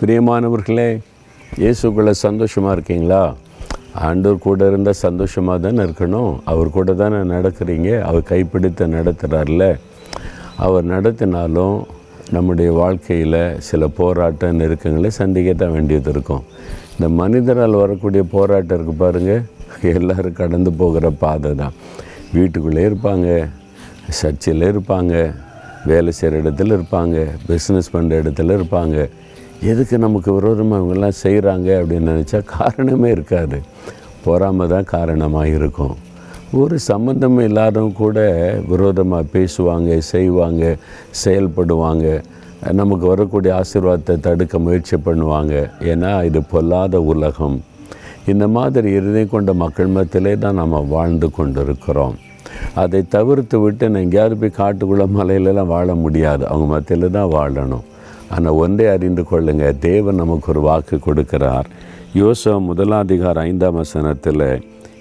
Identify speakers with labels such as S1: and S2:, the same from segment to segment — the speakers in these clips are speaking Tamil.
S1: பிரியமானவர்களே இயேசுக்குள்ளே சந்தோஷமாக இருக்கீங்களா? ஆண்டவர் கூட இருந்தால் சந்தோஷமாக தானே இருக்கணும். அவர் கூட தானே நடக்கிறீங்க. அவர் கைப்பிடித்து நடத்துகிறார்ல அவர் நடத்தினாலும் நம்முடைய வாழ்க்கையில் சில போராட்ட நெருக்கங்களை சந்திக்க தான் வேண்டியது இருக்கும். இந்த மனிதரால் வரக்கூடிய போராட்டம் இருக்குது பாருங்கள் எல்லோரும் கடந்து போகிற பாதை தான். வீட்டுக்குள்ளே இருப்பாங்க சர்ச்சில் இருப்பாங்க வேலை செய்கிற இடத்துல இருப்பாங்க பிஸ்னஸ் பண்ணுற இடத்துல இருப்பாங்க. எதுக்கு நமக்கு விரோதமாக இவங்கெல்லாம் செய்கிறாங்க அப்படின்னு நினச்சா காரணமே இருக்காது. பொறாமை தான் காரணமாக இருக்கும். ஒரு சம்மந்தம் இல்லாதவங்க கூட விரோதமாக பேசுவாங்க செய்வாங்க செயல்படுவாங்க. நமக்கு வரக்கூடிய ஆசீர்வாதத்தை தடுக்க முயற்சி பண்ணுவாங்க. ஏன்னா இது பொல்லாத உலகம். இந்த மாதிரி இருதயம் கொண்ட மக்கள் மத்தியிலே தான் நம்ம வாழ்ந்து கொண்டு இருக்கிறோம் அதை தவிர்த்து விட்டு நான் எங்கேயாவது போய் காட்டுக்குள்ளே மலையிலலாம் வாழ முடியாது. அவங்க மத்தியில் தான் வாழணும். ஆனால் ஒன்றே அறிந்து கொள்ளுங்க. தேவன் நமக்கு ஒரு வாக்கு கொடுக்கிறார். யோசா முதலாதிகார் ஐந்தாம் வசனத்தில்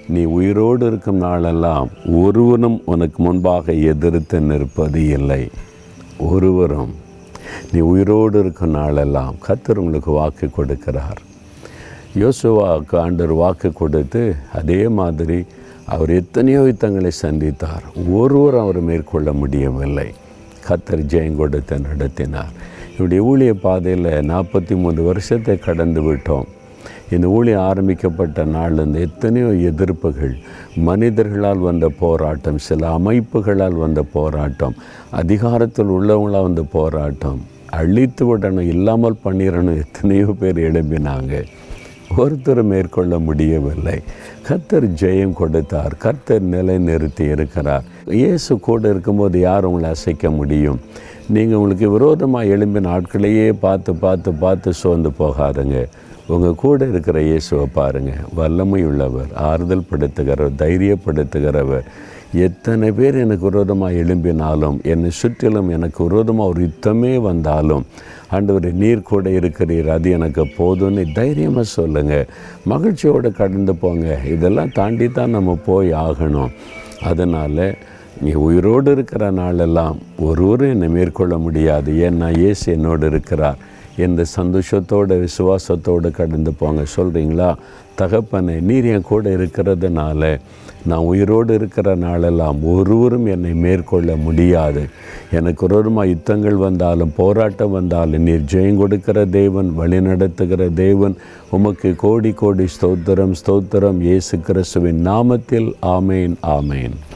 S1: நீ உயிரோடு இருக்கும் நாளெல்லாம் ஒருவனும் உனக்கு முன்பாக எதிர்த்து நிற்பது இல்லை. ஒருவரும் நீ உயிரோடு இருக்கும் நாளெல்லாம் கத்தர் உங்களுக்கு வாக்கு கொடுக்கிறார். யோசுவாவுக்கு ஆண்டர் வாக்கு கொடுத்து அதே மாதிரி அவர் எத்தனையோ யுத்தங்களை சந்தித்தார். ஒருவர் அவர் மேற்கொள்ள முடியவில்லை. கத்தர் ஜெயம் கொடுத்து நடத்தினார். என்னுடைய ஊழிய பாதையில் நாற்பத்தி மூணு வருஷத்தை கடந்து விட்டோம். இந்த ஊழியம் ஆரம்பிக்கப்பட்ட நாளிலிருந்து எத்தனையோ எதிர்ப்புகள் மனிதர்களால் வந்த போராட்டம் சில அமைப்புகளால் வந்த போராட்டம் அதிகாரத்தில் உள்ளவங்களால் வந்த போராட்டம் அழித்து விடணும் இல்லாமல் பண்ணிடணும் எத்தனையோ பேர் எழும்பினாங்க. ஒருத்தர் மேற்கொள்ள முடியவில்லை. கர்த்தர் ஜெயம் கொடுத்தார். கர்த்தர் நிலை நிறுத்தி இருக்கிறார். இயேசு கூட இருக்கும்போது யார் உங்களை அசைக்க முடியும்? நீங்கள் உங்களுக்கு விரோதமாக எழும்பின ஆட்களையே பார்த்து பார்த்து பார்த்து சோர்ந்து போகாதுங்க. உங்கள் கூட இருக்கிற இயேசுவை பாருங்கள் வல்லமை உள்ளவர் ஆறுதல் படுத்துகிறவர் தைரியப்படுத்துகிறவர். எத்தனை பேர் எனக்கு விரோதமாக எழும்பினாலும் என்னை சுற்றிலும் எனக்கு விரோதமாக ஒரு யுத்தமே வந்தாலும் ஆண்டவர் நீர் கூட இருக்கிறீர் அது எனக்கு போதும்னு தைரியமாக சொல்லுங்கள் மகிழ்ச்சியோடு கடந்து போங்க. இதெல்லாம் தாண்டி தான் நம்ம போய் ஆகணும். அதனால் நீ உயிரோடு இருக்கிற நாளெல்லாம் ஒருவரும் என்னை மேற்கொள்ள முடியாது. ஏன்னா இயேசு என்னோடு இருக்கிறார். என்ற சந்தோஷத்தோடு விசுவாசத்தோடு கடந்து போங்க. சொல்கிறீங்களா தகப்பனை நீர் என் கூட இருக்கிறதுனால நான் உயிரோடு இருக்கிற நாளெல்லாம் ஒருவரும் என்னை மேற்கொள்ள முடியாது. எனக்கு ஒருவருமா யுத்தங்கள் வந்தாலும் போராட்டம் வந்தாலும் நீர் ஜெயம் கொடுக்கிற தேவன் வழி நடத்துகிற தேவன் உமக்கு கோடி கோடி ஸ்தோத்திரம் ஸ்தோத்திரம். இயேசு கிறிஸ்துவின் நாமத்தில் ஆமேன் ஆமேன்.